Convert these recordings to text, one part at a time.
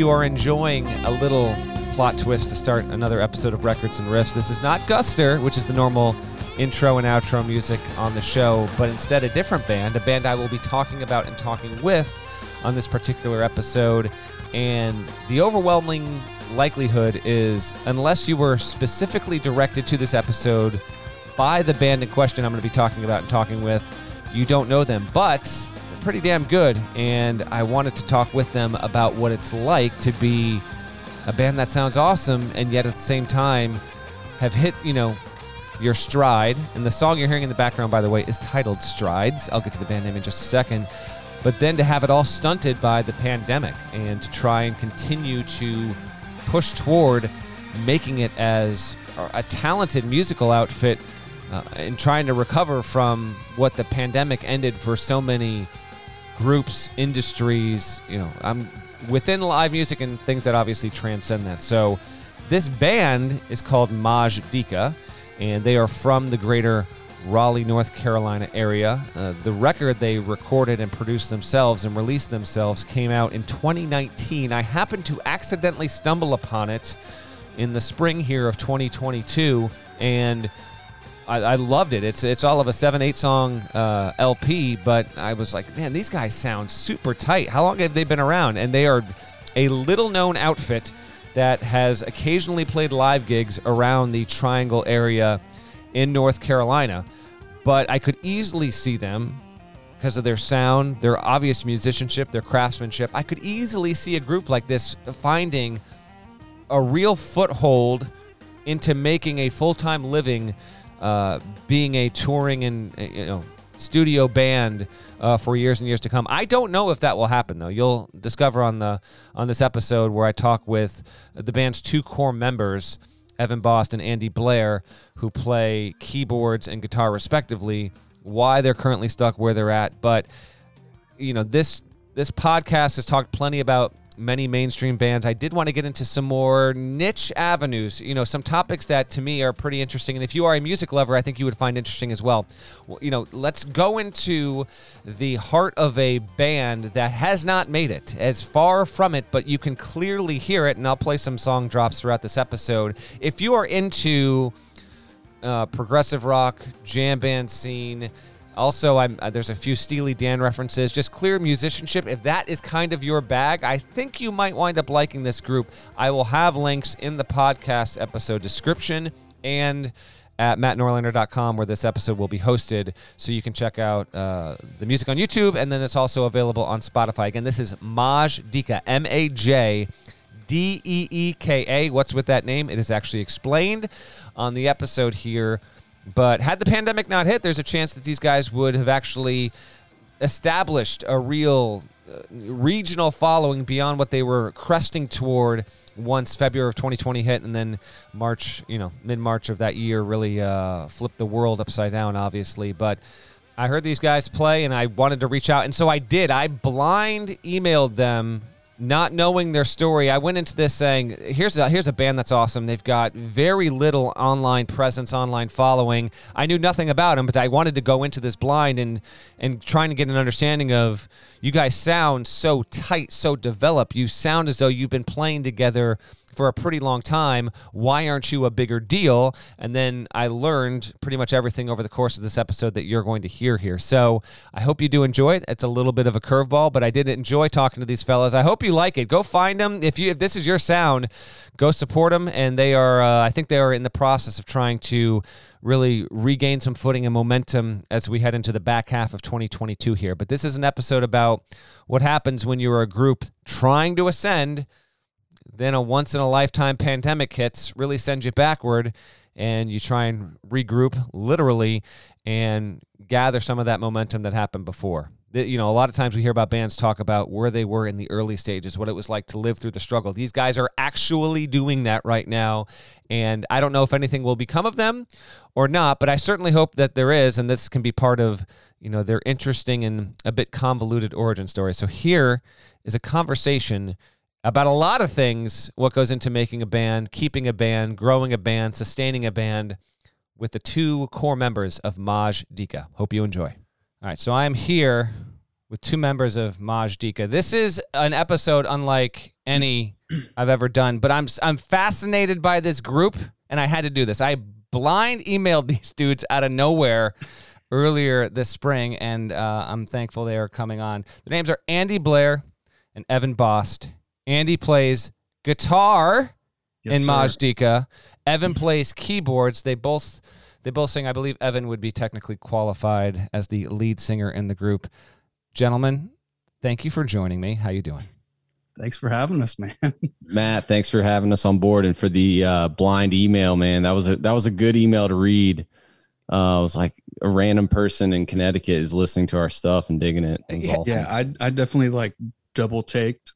You are enjoying a little plot twist to start another episode of Records and Riffs. This is not Guster, which is the normal intro and outro music on the show, but instead a different band, a band I will be talking about and talking with on this particular episode. And the overwhelming likelihood is, unless you were specifically directed to this episode by the band in question I'm going to be talking about and talking with, you don't know them. But pretty damn good. And I wanted to talk with them about what it's like to be a band that sounds awesome and yet at the same time have hit, you know, your stride. And the song you're hearing in the background, by the way, is titled Strides. I'll get to the band name in just a second. But then to have it all stunted by the pandemic and to try and continue to push toward making it as a talented musical outfit uh, and trying to recover from what the pandemic ended for so many groups, industries, you know, I'm within live music and things that obviously transcend that. So this band is called Maj Dika, and they are from the greater Raleigh, North Carolina area. Uh, the record they recorded and produced themselves and released themselves came out in 2019. I happened to accidentally stumble upon it in the spring here of 2022, and I, I loved it. It's it's all of a seven eight song uh, LP, but I was like, man, these guys sound super tight. How long have they been around? And they are a little known outfit that has occasionally played live gigs around the Triangle area in North Carolina. But I could easily see them because of their sound, their obvious musicianship, their craftsmanship. I could easily see a group like this finding a real foothold into making a full time living uh, being a touring and uh, you know studio band uh, for years and years to come. I don't know if that will happen though. You'll discover on the on this episode where I talk with the band's two core members, Evan Bost and Andy Blair, who play keyboards and guitar respectively, why they're currently stuck where they're at. But you know this this podcast has talked plenty about many mainstream bands. I did want to get into some more niche avenues, you know, some topics that to me are pretty interesting. And if you are a music lover, I think you would find interesting as well. You know, let's go into the heart of a band that has not made it, as far from it, but you can clearly hear it. And I'll play some song drops throughout this episode. If you are into uh, progressive rock, jam band scene, also, I'm, uh, there's a few Steely Dan references, just clear musicianship. If that is kind of your bag, I think you might wind up liking this group. I will have links in the podcast episode description and at mattnorlander.com where this episode will be hosted so you can check out uh, the music on YouTube and then it's also available on Spotify. Again, this is Majdeeka, M A J D E E K A. What's with that name? It is actually explained on the episode here but had the pandemic not hit, there's a chance that these guys would have actually established a real uh, regional following beyond what they were cresting toward once February of 2020 hit, and then March, you know, mid March of that year really uh, flipped the world upside down, obviously. But I heard these guys play, and I wanted to reach out, and so I did. I blind emailed them not knowing their story, I went into this saying, "Here's a here's a band that's awesome. They've got very little online presence, online following. I knew nothing about them, but I wanted to go into this blind and and trying to get an understanding of you guys sound so tight, so developed. You sound as though you've been playing together." For a pretty long time. Why aren't you a bigger deal? And then I learned pretty much everything over the course of this episode that you're going to hear here. So I hope you do enjoy it. It's a little bit of a curveball, but I did enjoy talking to these fellas. I hope you like it. Go find them. If you if this is your sound, go support them. And they are, uh, I think they are in the process of trying to really regain some footing and momentum as we head into the back half of 2022 here. But this is an episode about what happens when you're a group trying to ascend then a once in a lifetime pandemic hits, really sends you backward, and you try and regroup literally and gather some of that momentum that happened before. You know, a lot of times we hear about bands talk about where they were in the early stages, what it was like to live through the struggle. These guys are actually doing that right now. And I don't know if anything will become of them or not, but I certainly hope that there is. And this can be part of, you know, their interesting and a bit convoluted origin story. So here is a conversation about a lot of things what goes into making a band, keeping a band, growing a band, sustaining a band with the two core members of Majdeeka. Hope you enjoy. All right, so I am here with two members of Majdeeka. This is an episode unlike any I've ever done. But I'm I'm fascinated by this group, and I had to do this. I blind emailed these dudes out of nowhere earlier this spring, and uh, I'm thankful they are coming on. The names are Andy Blair and Evan Bost. Andy plays guitar Yes, in sir. Majdeeka. Evan plays keyboards. They both they both sing. I believe Evan would be technically qualified as the lead singer in the group. Gentlemen, thank you for joining me. How you doing? Thanks for having us, man. Matt, thanks for having us on board and for the uh, blind email, man. That was a that was a good email to read. Uh, I was like a random person in Connecticut is listening to our stuff and digging it. It Yeah, awesome. yeah, I I definitely like double taked,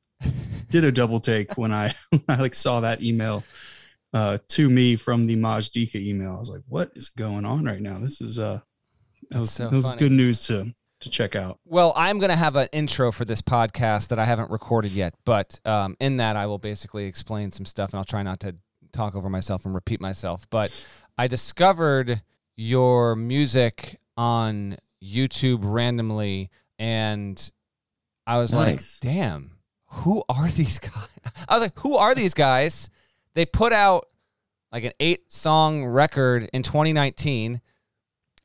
did a double take when I when I like saw that email uh to me from the Majdeeka email. I was like, what is going on right now? This is uh that was so that was good news to to check out. Well, I'm going to have an intro for this podcast that I haven't recorded yet, but um, in that I will basically explain some stuff, and I'll try not to talk over myself and repeat myself. But I discovered your music on YouTube randomly, and I was like, "Damn, who are these guys?" I was like, "Who are these guys?" They put out like an eight-song record in 2019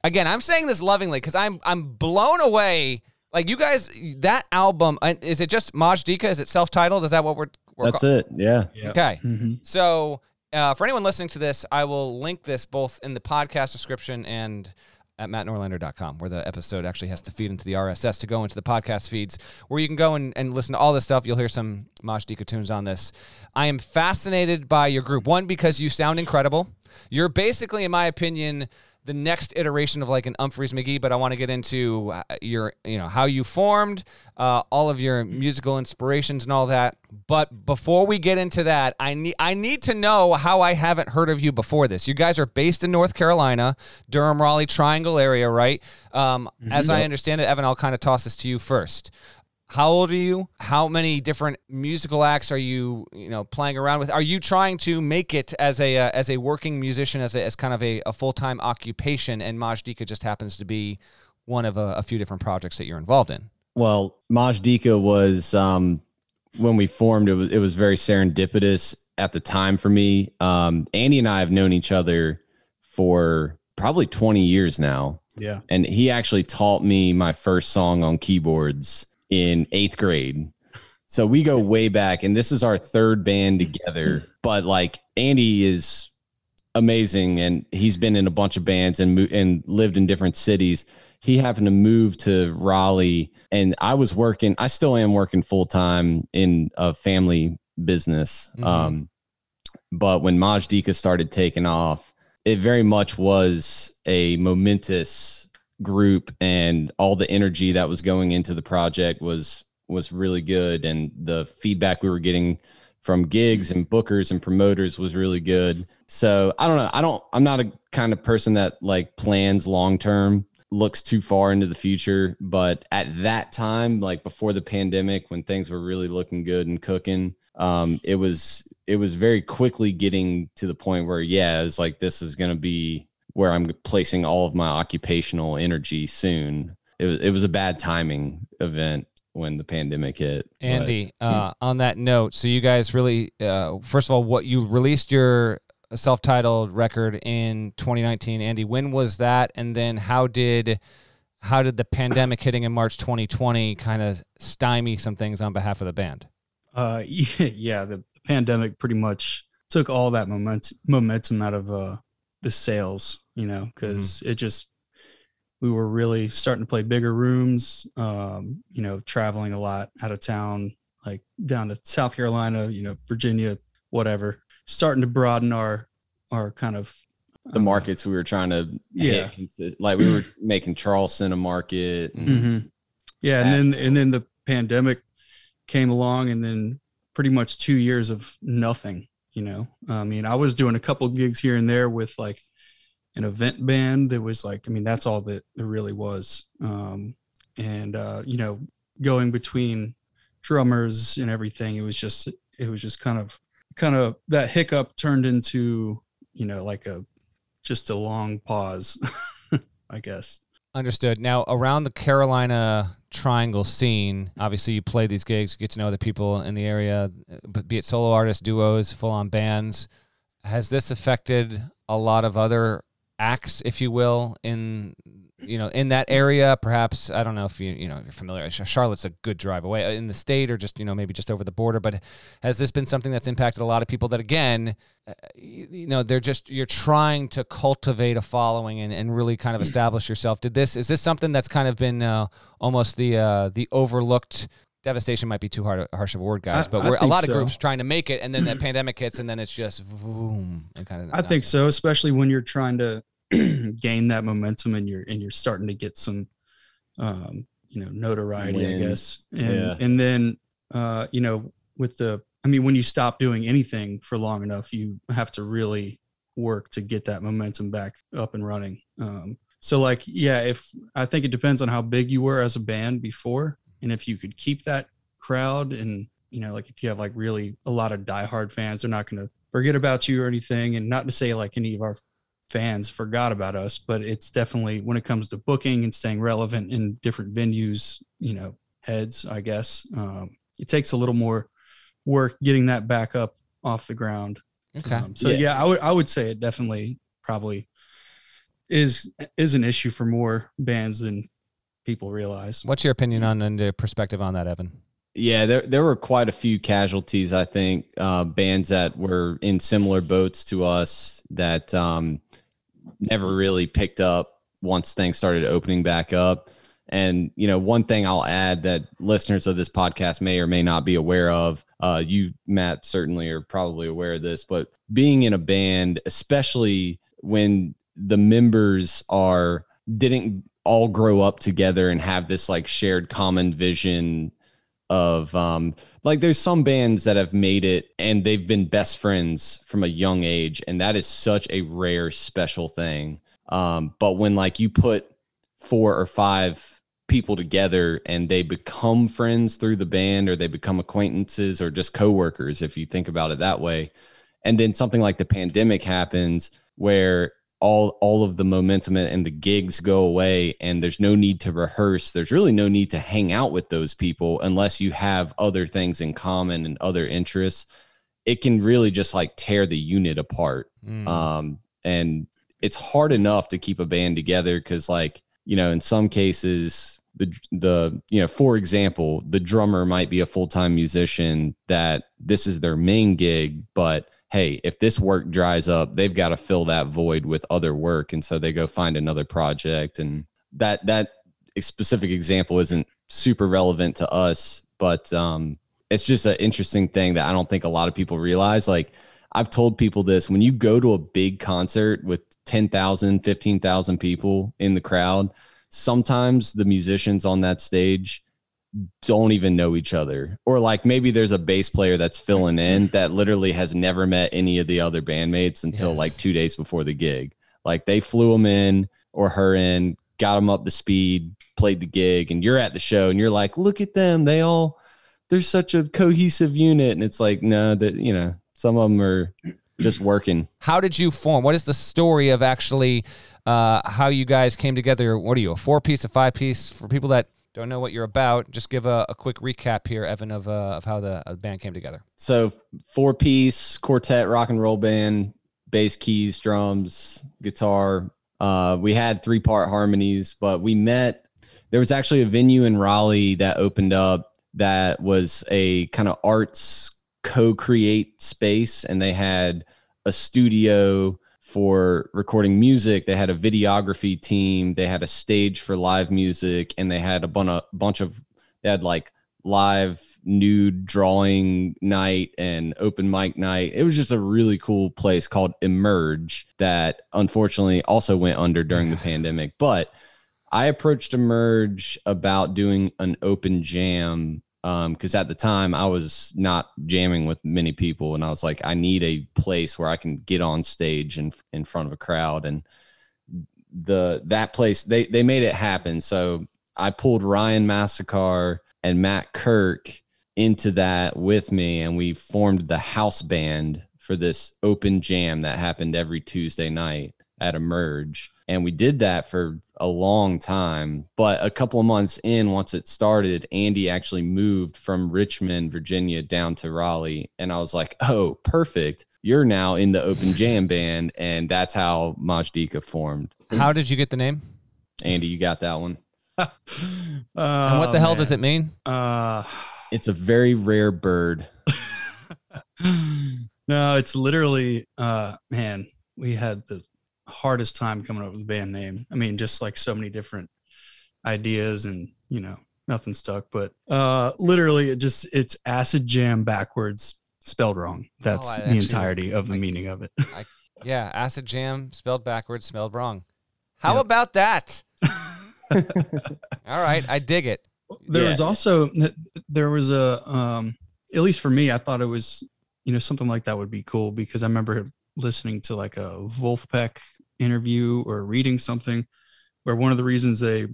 again, I'm saying this lovingly because I'm I'm blown away. Like you guys, that album uh, is it just Majdeeka? Is it self-titled? Is that what we're? we're That's it. Yeah. Yeah. Okay, hmm so uh, for anyone listening to this, I will link this both in the podcast description and at mattnorlander.com, where the episode actually has to feed into the RSS to go into the podcast feeds, where you can go and, and listen to all this stuff. You'll hear some Majdeeka tunes on this. I am fascinated by your group. One, because you sound incredible. You're basically, in my opinion, the next iteration of like an Umphrey's McGee, but I want to get into uh, your, you know, how you formed, uh, all of your musical inspirations and all that. But before we get into that, I need I need to know how I haven't heard of you before this. You guys are based in North Carolina, Durham, Raleigh, Triangle area, right? Um, As I understand it, Evan, I'll kind of toss this to you first. How old are you? How many different musical acts are you, you know, playing around with? Are you trying to make it as a uh, as a working musician, as a, as kind of a, a full time occupation? And Majdeeka just happens to be one of a, a few different projects that you're involved in. Well, Majdeeka was um, when we formed. It was it was very serendipitous at the time for me. Um, Andy and I have known each other for probably 20 years now. Yeah. and he actually taught me my first song on keyboards in eighth grade. So we go way back, and this is our third band together. But like Andy is amazing, and he's been in a bunch of bands and and lived in different cities. He happened to move to Raleigh, and I was working. I still am working full time in a family business. Mhm. Um, but when Majdeeka started taking off, it very much was a momentous group and all the energy that was going into the project was was really good. And the feedback we were getting from gigs and bookers and promoters was really good. So i don't know. I don't i'm not a kind of person that like plans long term looks too far into the future. But at that time like before the pandemic when things were really looking good and cooking um it was it was very quickly getting to the point where yeah it's like this is going to be where i'm placing all of my occupational energy soon it was it was a bad timing event when the pandemic hit but- Andy, uh, on that note, so you guys really, uh, first of all, what you released your self-titled record in 2019. Andy, when was that? And then how did how did the pandemic hitting in March 2020 kind of stymie some things on behalf of the band? Uh, yeah, yeah, the pandemic pretty much took all that momentum momentum out of uh the sales, you know, because it just we were really starting to play bigger rooms, um, you know, traveling a lot out of town, like down to South Carolina, you know, Virginia, whatever, starting to broaden our our kind of the uh, markets we were trying to Yeah. hit like we were making Charleston a market and Mhm. Yeah, and then and then the pandemic came along, and then pretty much two years of nothing. You know, I mean, I was doing a couple gigs here and there with like an event band that was like, I mean, that's all that there really was. Um, and uh, you know, going between drummers and everything, it was just it was just kind of kind of that hiccup turned into you know like a just a long pause, I guess. Understood. Now, around the Carolina Triangle scene, obviously you play these gigs, you get to know the people in the area, uh, but be it solo artists, duos, full on bands. Has this affected a lot of other acts, if you will, in you know in that area? Perhaps I don't know if you you know you're familiar. Charlotte's a good drive away uh, in the state, or just you know maybe just over the border. But has this been something that's impacted a lot of people? That again, uh, you know, they're just you're trying to cultivate a following and, and really kind of establish yourself. Did this is this something that's kind of been uh, almost the uh, the overlooked devastation might be too hard harsh of a word, guys, but we're a lot so. of groups trying to make it, and then that pandemic hits, and then it's just boom and kind of. I think so, especially when you're trying to gain that momentum and you're and you're starting to get some um, you know notoriety Win. i guess and yeah. and then uh, you know with the i mean when you stop doing anything for long enough you have to really work to get that momentum back up and running um, so like yeah if i think it depends on how big you were as a band before and if you could keep that crowd and you know like if you have like really a lot of diehard fans they're not going to forget about you or anything and not to say like any of our fans forgot about us, but it's definitely when it comes to booking and staying relevant in different venues, you know, heads, I guess. Um, it takes a little more work getting that back up off the ground. Okay. Um, so yeah. yeah, I would I would say it definitely probably is is an issue for more bands than people realize. What's your opinion on and the perspective on that, Evan? Yeah, there there were quite a few casualties. I think uh, bands that were in similar boats to us that um, never really picked up once things started opening back up. And you know, one thing I'll add that listeners of this podcast may or may not be aware of, uh, you Matt certainly are probably aware of this, but being in a band, especially when the members are didn't all grow up together and have this like shared common vision of um like there's some bands that have made it and they've been best friends from a young age and that is such a rare special thing. Um but when like you put four or five people together and they become friends through the band or they become acquaintances or just coworkers if you think about it that way and then something like the pandemic happens where all all of the momentum and the gigs go away and there's no need to rehearse. There's really no need to hang out with those people unless you have other things in common and other interests. It can really just like tear the unit apart. Mm. um and it's hard enough to keep a band together cuz like you know in some cases the the you know for example the drummer might be a full-time musician that this is their main gig but hey, if this work dries up, they've got to fill that void with other work. And so they go find another project. And that, that specific example isn't super relevant to us, but um, it's just an interesting thing that I don't think a lot of people realize. Like, I've told people this when you go to a big concert with 10,000, 15,000 people in the crowd, sometimes the musicians on that stage don't even know each other. Or like maybe there's a bass player that's filling in that literally has never met any of the other bandmates until yes. like two days before the gig. Like they flew him in or her in got them up to speed played the gig and you're at the show and you're like look at them. They all they're such a cohesive unit. And it's like no that you know some of them are just working. How did you form? What is the story of actually uh, how you guys came together? What are you a four piece a five piece for people that don't know what you're about, just give a, a quick recap here, Evan, of uh, of how the uh, band came together. So four piece quartet rock and roll band, bass, keys, drums, guitar. Uh, we had three part harmonies, but we met. There was actually a venue in Raleigh that opened up that was a kind of arts co-create space, and they had a studio for recording music. They had a videography team. They had a stage for live music, and they had a bunch of they had like live nude drawing night and open mic night. It was just a really cool place called Emerge that unfortunately also went under during the pandemic. But I approached Emerge about doing an open jam because um, at the time I was not jamming with many people, and I was like, I need a place where I can get on stage in in front of a crowd, and the that place they they made it happen. So I pulled Ryan Massacre and Matt Kirk into that with me, and we formed the house band for this open jam that happened every Tuesday night. at Emerge. And we did that for a long time. But a couple of months in, once it started, Andy actually moved from Richmond, Virginia down to Raleigh. And I was like, oh, perfect. You're now in the open jam band. And that's how Majdeeka formed. How did you get the name? Andy, you got that one. uh, and what the hell man. does it mean? Uh, it's a very rare bird. no, it's literally, uh, man, we had the hardest time coming up with the band name. I mean, just like so many different ideas and, you know, nothing stuck, but uh, literally it just, it's acid jam backwards spelled wrong. That's oh, the entirety of the I, meaning of it. I, yeah. Acid jam spelled backwards, spelled wrong. How yep. about that? All right, I dig it. There yeah. was also there was a um at least for me, I thought it was you know something like that would be cool because I remember listening to like a Vulfpeck interview or reading something where one of the reasons they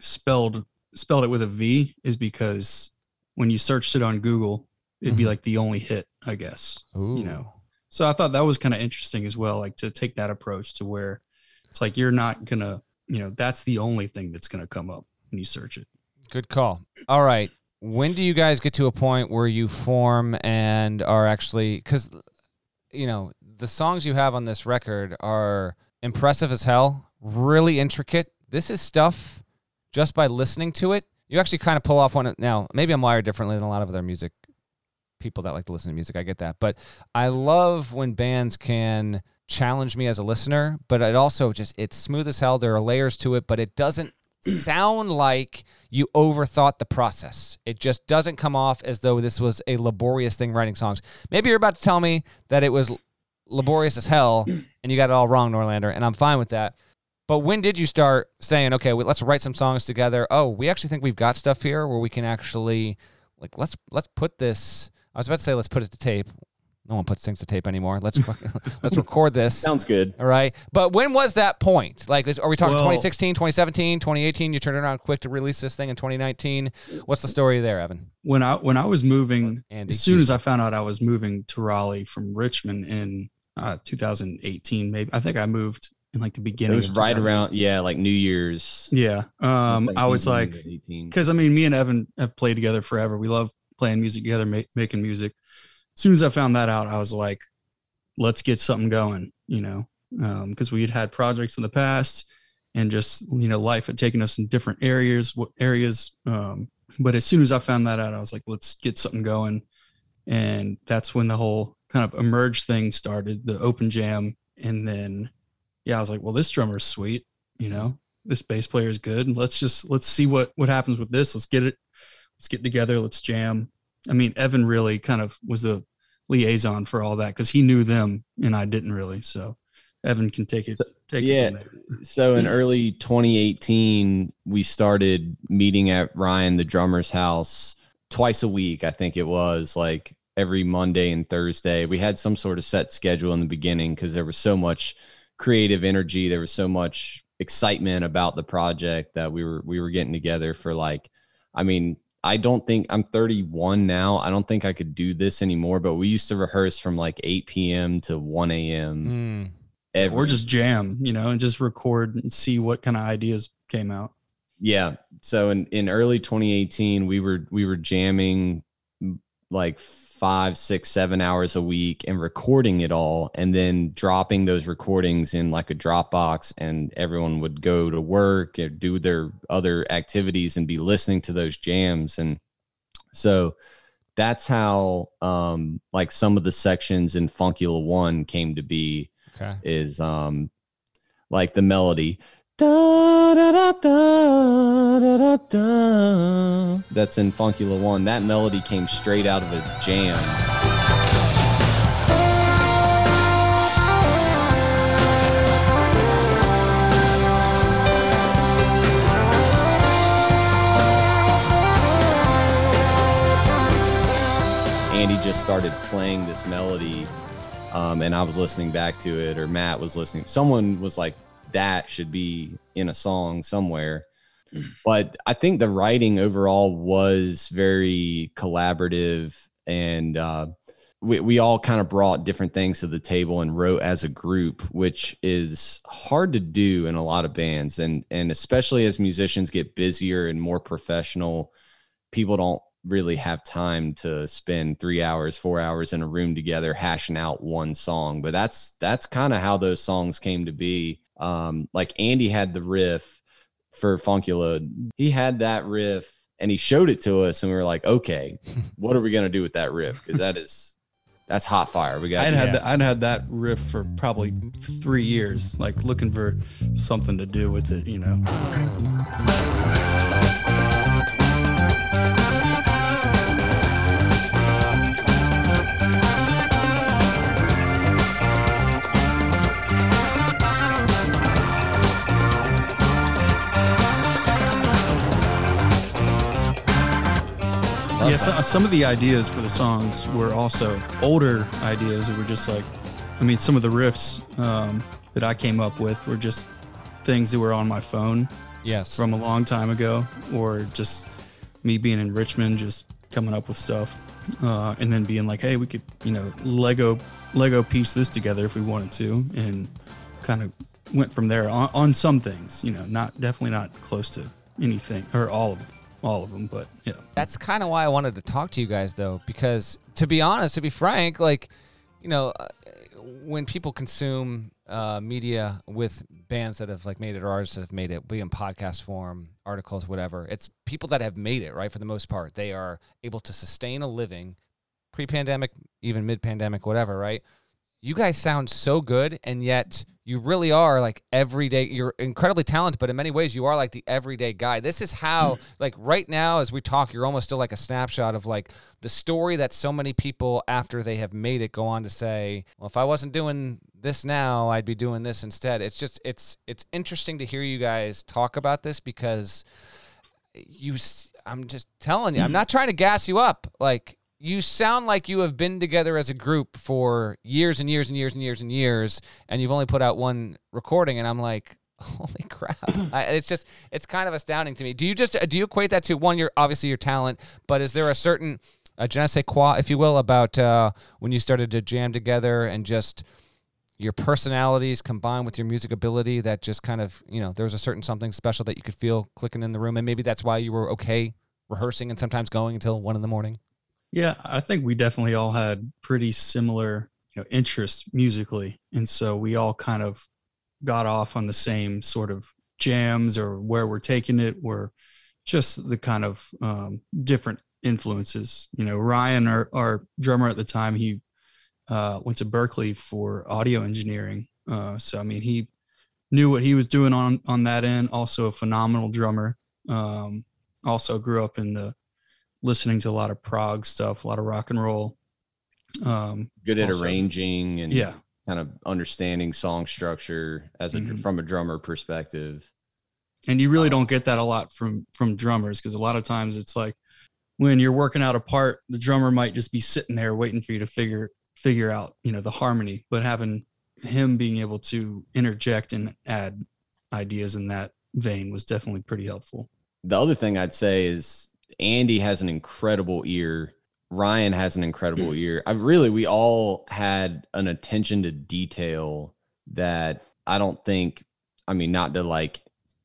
spelled spelled it with a V is because when you searched it on Google, it'd be mm-hmm. like the only hit, I guess. Ooh. You know. So I thought that was kind of interesting as well, like to take that approach to where it's like you're not gonna you know, that's the only thing that's going to come up when you search it. Good call. All right. When do you guys get to a point where you form and are actually, because, you know, the songs you have on this record are impressive as hell, really intricate. This is stuff just by listening to it. You actually kind of pull off one. Now, maybe I'm wired differently than a lot of other music people that like to listen to music. I get that. But I love when bands can challenge me as a listener, but it also just it's smooth as hell. There are layers to it, but it doesn't sound like you overthought the process. It just doesn't come off as though this was a laborious thing writing songs. Maybe you're about to tell me that it was laborious as hell and you got it all wrong, Norlander, and I'm fine with that. But when did you start saying, okay, let's write some songs together? Oh, we actually think we've got stuff here where we can actually like let's let's put this I was about to say let's put it to tape no one puts things to tape anymore. Let's let's record this. Sounds good. All right. But when was that point? Like, is, are we talking well, 2016, 2017, 2018? You turned around quick to release this thing in 2019. What's the story there, Evan? When I when I was moving, Andy, as soon as I found out I was moving to Raleigh from Richmond in uh, 2018, maybe I think I moved in like the beginning. It was right around yeah, like New Year's. Yeah. Um, I was like, because I mean, me and Evan have played together forever. We love playing music together, ma- making music As soon as I found that out, I was like, let's get something going, you know, because um, we had had projects in the past and just, you know, life had taken us in different areas, what areas. Um, but as soon as I found that out, I was like, let's get something going. And that's when the whole kind of emerge thing started, the open jam. And then, yeah, I was like, well, this drummer is sweet, you know, this bass player is good. Let's just, let's see what, what happens with this. Let's get it, let's get together. Let's jam. I mean, Evan really kind of was the liaison for all that because he knew them and I didn't really. So Evan can take it. Take yeah. It so in early 2018, we started meeting at Ryan, the drummer's house twice a week. I think it was like every Monday and Thursday. We had some sort of set schedule in the beginning because there was so much creative energy. There was so much excitement about the project that we were we were getting together for like I mean I don't think I'm 31 now. I don't think I could do this anymore. But we used to rehearse from like 8 p.m. to 1 a.m. Mm. or just jam, you know, and just record and see what kind of ideas came out. Yeah. So in, in early 2018, we were we were jamming like five, six, seven hours a week and recording it all and then dropping those recordings in like a Dropbox and everyone would go to work and do their other activities and be listening to those jams. And so that's how um like some of the sections in Funkula One came to be okay. is um like the melody Da, da, da. That's in Funkula One. That melody came straight out of a jam. Andy just started playing this melody, um, and I was listening back to it, or Matt was listening. Someone was like, that should be in a song somewhere. But I think the writing overall was very collaborative and uh, we, we all kind of brought different things to the table and wrote as a group, which is hard to do in a lot of bands. And, and especially as musicians get busier and more professional, people don't really have time to spend three hours, four hours in a room together hashing out one song. But that's that's kind of how those songs came to be. Um, like Andy had the riff for Funky Load. He had that riff and he showed it to us, and we were like, okay, what are we gonna do with that riff? Because that is that's hot fire. We got. I'd had I'd had that riff for probably three years, like looking for something to do with it, you know. So, some of the ideas for the songs were also older ideas that were just like, I mean, some of the riffs um, that I came up with were just things that were on my phone. Yes. From a long time ago, or just me being in Richmond, just coming up with stuff, uh, and then being like, hey, we could, you know, Lego Lego piece this together if we wanted to, and kind of went from there on, on some things. You know, not definitely not close to anything or all of all of them, but yeah. That's kind of why I wanted to talk to you guys, though, because to be honest, to be frank, like, you know, uh, when people consume uh, media with bands that have like made it or artists that have made it, be in podcast form, articles, whatever, it's people that have made it, right? For the most part, they are able to sustain a living pre-pandemic, even mid-pandemic, whatever, right? You guys sound so good, and yet you really are like everyday you're incredibly talented but in many ways you are like the everyday guy. This is how mm. like right now as we talk you're almost still like a snapshot of like the story that so many people after they have made it go on to say well if i wasn't doing this now i'd be doing this instead. It's just it's it's interesting to hear you guys talk about this because you i'm just telling you i'm not trying to gas you up. Like you sound like you have been together as a group for years and years and years and years and years, and you've only put out one recording. And I'm like, holy crap! I, it's just it's kind of astounding to me. Do you just do you equate that to one? Your obviously your talent, but is there a certain a je ne sais quoi, if you will, about uh, when you started to jam together and just your personalities combined with your music ability that just kind of you know there was a certain something special that you could feel clicking in the room, and maybe that's why you were okay rehearsing and sometimes going until one in the morning. Yeah, I think we definitely all had pretty similar, you know, interests musically, and so we all kind of got off on the same sort of jams or where we're taking it were just the kind of um, different influences. You know, Ryan, our, our drummer at the time, he uh, went to Berklee for audio engineering. Uh, so I mean, he knew what he was doing on on that end. Also, a phenomenal drummer. Um, also grew up in the listening to a lot of prog stuff, a lot of rock and roll. Um, Good at also, arranging and yeah, kind of understanding song structure as a mm-hmm. from a drummer perspective. And you really um, don't get that a lot from from drummers because a lot of times it's like when you're working out a part, the drummer might just be sitting there waiting for you to figure figure out you know the harmony, but having him being able to interject and add ideas in that vein was definitely pretty helpful. The other thing I'd say is Andy has an incredible ear. Ryan has an incredible ear. I've really, we all had an attention to detail that I don't think, I mean, not to like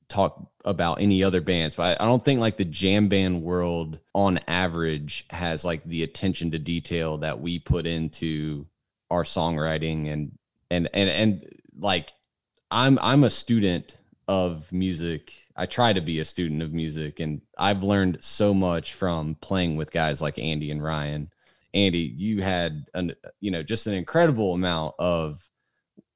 talk about any other bands, but I, I don't think like the jam band world on average has like the attention to detail that we put into our songwriting and, and, and, and like, I'm, I'm a student of music I try to be a student of music, and I've learned so much from playing with guys like Andy and Ryan. Andy, you had an you know just an incredible amount of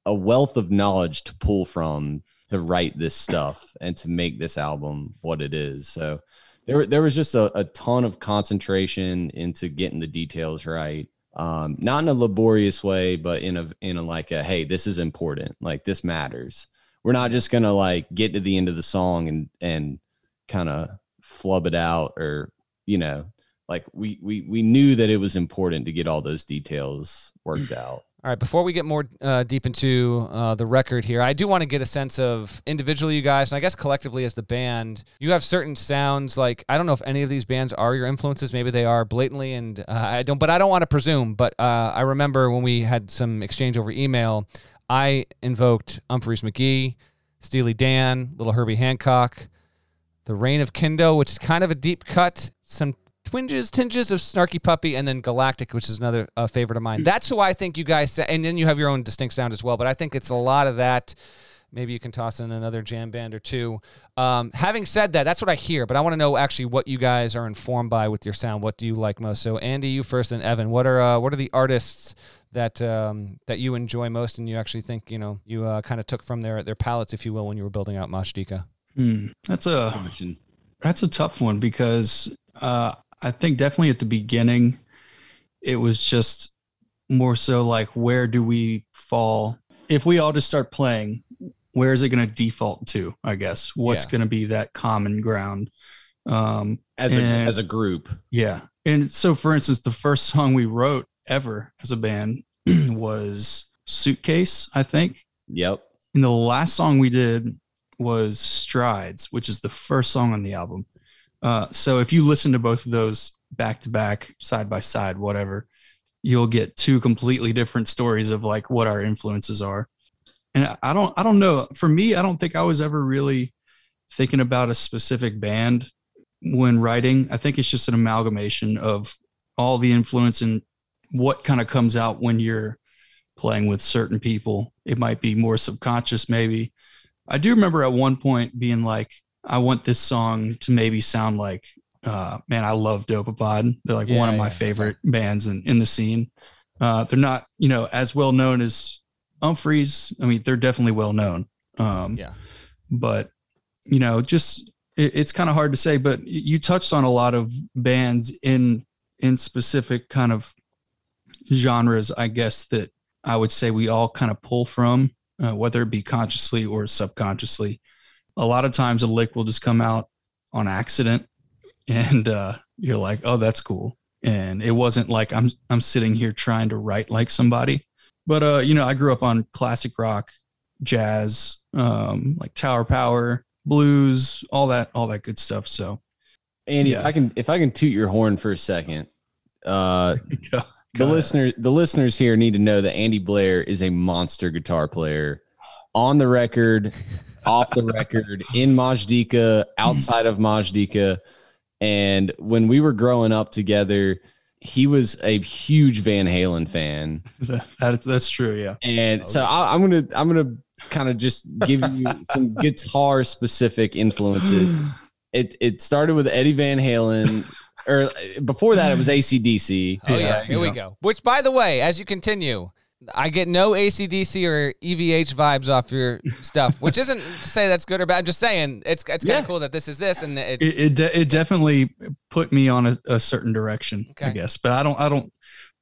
a wealth of knowledge to pull from to write this stuff and to make this album what it is. So there there was just a, a ton of concentration into getting the details right. Um, not in a laborious way, but in a in a like a hey, this is important, like this matters we're not just gonna like get to the end of the song and and kind of flub it out or you know like we we we knew that it was important to get all those details worked out All right, before we get more uh, deep into uh, the record here, I do want to get a sense of individually, you guys, and I guess collectively as the band. You have certain sounds like I don't know if any of these bands are your influences. Maybe they are blatantly, and uh, I don't. But I don't want to presume. But uh, I remember when we had some exchange over email, I invoked Umphrey's McGee, Steely Dan, Little Herbie Hancock, The Reign of Kindo, which is kind of a deep cut. Some twinges, tinges of Snarky Puppy, and then Galactic, which is another uh, favorite of mine. That's who I think you guys and then you have your own distinct sound as well. But I think it's a lot of that. Maybe you can toss in another jam band or two. Um, having said that, that's what I hear, but I want to know actually what you guys are informed by with your sound. What do you like most? So, Andy, you first, and Evan. What are uh, what are the artists that um, that you enjoy most, and you actually think you know you uh, kind of took from their their palettes, if you will, when you were building out Majdeeka? Hmm. That's a that's a tough one because uh, I think definitely at the beginning, it was just more so like, where do we fall? If we all just start playing, where is it going to default to? I guess what's yeah. going to be that common ground um, as a and, as a group. Yeah, and so for instance, the first song we wrote ever as a band was "Suitcase," I think. Yep. And the last song we did was "Strides," which is the first song on the album. Uh, so if you listen to both of those back to back, side by side, whatever, you'll get two completely different stories of like what our influences are. And I don't, I don't know. For me, I don't think I was ever really thinking about a specific band when writing. I think it's just an amalgamation of all the influence and what kind of comes out when you're playing with certain people. It might be more subconscious, maybe. I do remember at one point being like, I want this song to maybe sound like, uh, man, I love Dopapod. They're like yeah, one of my favorite bands in, in the scene. Uh, they're not, you know, as well known as Umphrey's. I mean, they're definitely well known. Um, yeah. But, you know, just it, it's kind of hard to say, but you touched on a lot of bands in in specific kind of genres, I guess that I would say we all kind of pull from, uh, whether it be consciously or subconsciously a lot of times a lick will just come out on accident and uh, you're like, oh, that's cool. And it wasn't like I'm I'm sitting here trying to write like somebody. But uh, you know, I grew up on classic rock, jazz, um, like Tower Power, blues, all that, all that good stuff. So Andy, yeah. if I can if I can toot your horn for a second, uh the listeners the listeners here need to know that Andy Blair is a monster guitar player on the record off the record, in Majdeeka, outside of Majdeeka. And when we were growing up together, he was a huge Van Halen fan. That, that's true, yeah. And oh, so I, I'm gonna I'm gonna kind of just give you some guitar specific influences. It it started with Eddie Van Halen. Or uh, before that, it was ACDC. Oh yeah, here we go. Which, by the way, as you continue, I get no ACDC or EVH vibes off your stuff, which isn't to say that's good or bad. I'm just saying it's it's kind of yeah. cool that this is this, and it it, it, de- it definitely put me on a, a certain direction, okay. I guess. But I don't I don't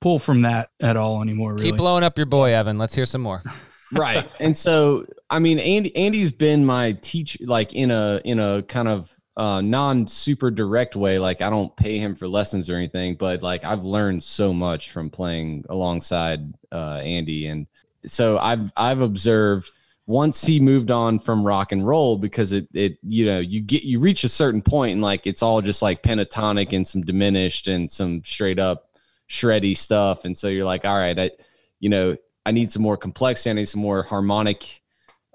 pull from that at all anymore. Really. Keep blowing up your boy, Evan. Let's hear some more. right, and so I mean, Andy Andy's been my teacher, like in a in a kind of uh, non super direct way. Like I don't pay him for lessons or anything, but like I've learned so much from playing alongside uh, Andy, and so I've I've observed once he moved on from rock and roll because it it you know you get you reach a certain point and like it's all just like pentatonic and some diminished and some straight up shreddy stuff, and so you're like, all right, I you know I need some more complexity, I need some more harmonic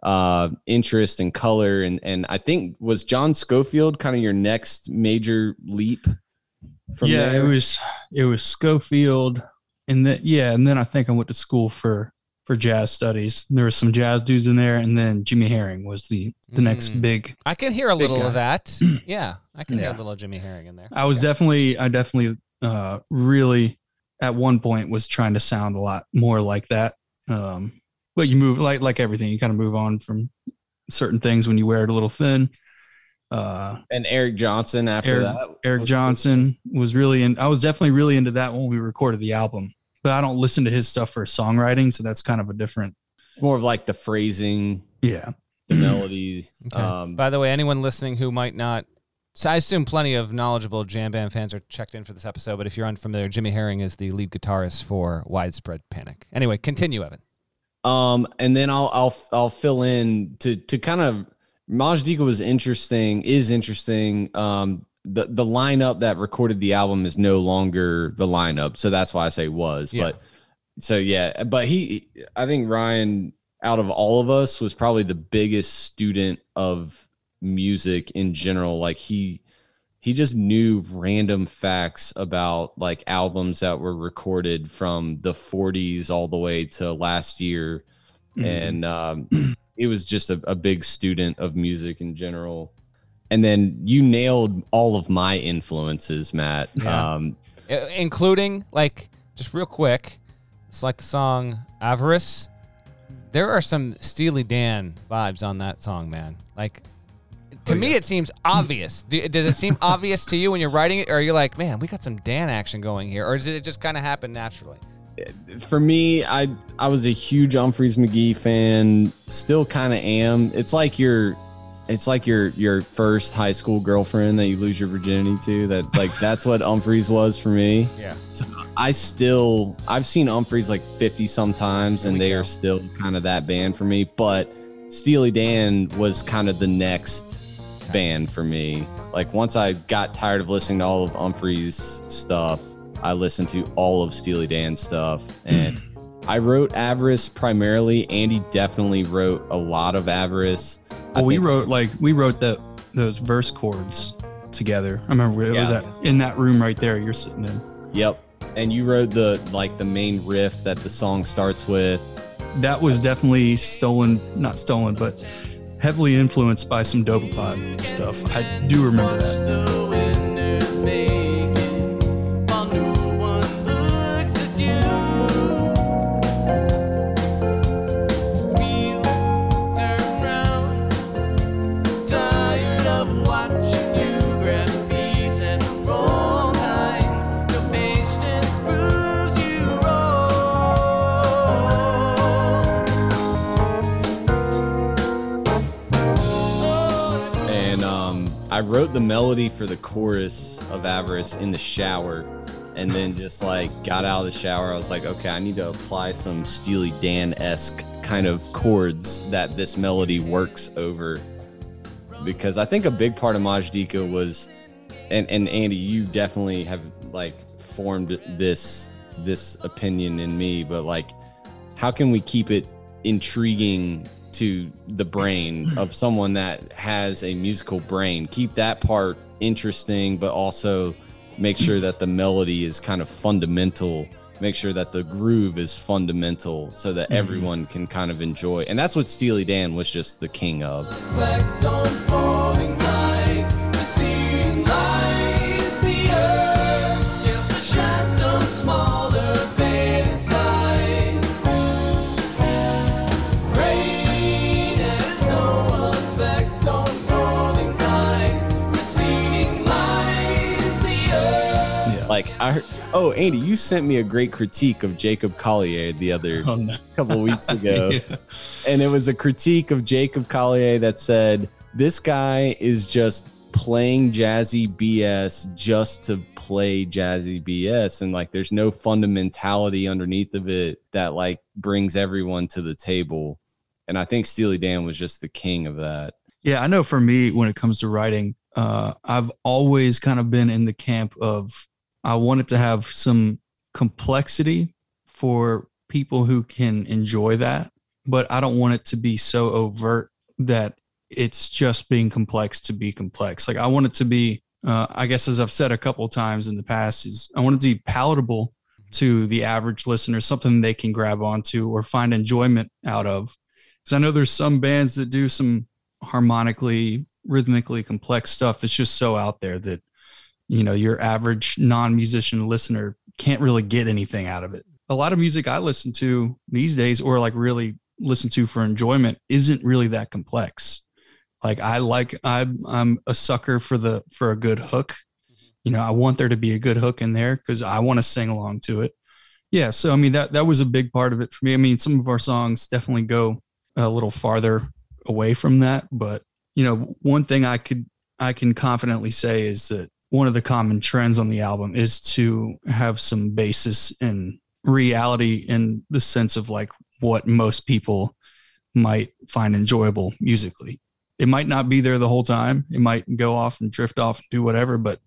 uh, interest and color. And and I think was John Scofield kind of your next major leap. From yeah, there? it was it was Schofield, and then yeah, and then I think I went to school for for jazz studies. There were some jazz dudes in there, and then Jimmy Herring was the the mm. next big. I can hear a little guy. of that. yeah, I can yeah. hear a little Jimmy Herring in there. I was definitely, I definitely, uh, really, at one point was trying to sound a lot more like that. Um, but you move like like everything you kind of move on from certain things when you wear it a little thin uh and eric johnson after eric, that eric johnson was really in i was definitely really into that when we recorded the album but i don't listen to his stuff for songwriting so that's kind of a different it's more of like the phrasing yeah the melody okay. um by the way anyone listening who might not So I assume plenty of knowledgeable jam band fans are checked in for this episode, but if you're unfamiliar, Jimmy Herring is the lead guitarist for Widespread Panic. Anyway, continue, Evan. Um, and then I'll I'll I'll fill in to to kind of Majdeeka was interesting, is interesting. Um, the the lineup that recorded the album is no longer the lineup, so that's why I say was. Yeah. But so yeah, but he, I think Ryan, out of all of us, was probably the biggest student of music in general. Like he he just knew random facts about like albums that were recorded from the 40s all the way to last year. Mhm. and um, he was just a, a big student of music in general. And then you nailed all of my influences matt. Yeah. um, including like just real quick it's like the song avarice. There are some steely dan vibes on that song man. Like to Oh, me yeah. it seems obvious. Do, does it seem obvious to you when you're writing it or are you like man we got some dan action going here or does it just kind of happen naturally? For me i i was a huge Umphrey's McGee fan still kind of am. It's like your it's like your your first high school girlfriend that you lose your virginity to that like that's what Umphrey's was for me. Yeah. I still I've seen Umphrey's like 50 sometimes and they go. are still kind of that band for me, but Steely Dan was kind of the next band for me. Like once I got tired of listening to all of Umphrey's stuff, I listened to all of Steely Dan stuff and I wrote Avarice primarily. Andy definitely wrote a lot of Avarice. Well, we wrote like we wrote that those verse chords together. I remember it was Yeah. at, in that room right there you're sitting in. Yep. And you wrote the like the main riff that the song starts with. That was definitely stolen, not stolen, but heavily influenced by some Dopapod stuff. I do remember that. Wrote the melody for the chorus of Avarice in the shower, and then just like got out of the shower. I was like, okay, I need to apply some Steely Dan esque kind of chords that this melody works over, because I think a big part of Majdeeka was, and and Andy, you definitely have like formed this this opinion in me, but like, how can we keep it intriguing to the brain of someone that has a musical brain. Keep that part interesting but also make sure that the melody is kind of fundamental. Make sure that the groove is fundamental so that mm-hmm. everyone can kind of enjoy. And that's what steely dan was just the king of i heard oh andy you sent me a great critique of jacob collier the other Oh, no. couple weeks ago Yeah. and it was a critique of Jacob Collier that said this guy is just playing jazzy BS just to play jazzy BS and like there's no fundamentality underneath of it that like brings everyone to the table and I think Steely Dan was just the king of that. Yeah, I know for me, when it comes to writing, uh, I've always kind of been in the camp of I wanted to have some complexity for people who can enjoy that, but I don't want it to be so overt that it's just being complex to be complex. Like I want it to be, uh, I guess, as I've said a couple times in the past, is I want it to be palatable to the average listener, something they can grab onto or find enjoyment out of. Because I know there's some bands that do some harmonically, rhythmically complex stuff that's just so out there that you know your average non-musician listener can't really get anything out of it. A lot of music I listen to these days, or like really listen to for enjoyment, isn't really that complex. Like I like I'm I'm a sucker for the for a good hook. Mm-hmm. You know, I want there to be a good hook in there because I want to sing along to it. Yeah, so I mean that that was a big part of it for me. I mean, some of our songs definitely go a little farther away from that, but you know, one thing I could I can confidently say is that one of the common trends on the album is to have some basis in reality in the sense of like what most people might find enjoyable musically. It might not be there the whole time. It might go off and drift off and do whatever, but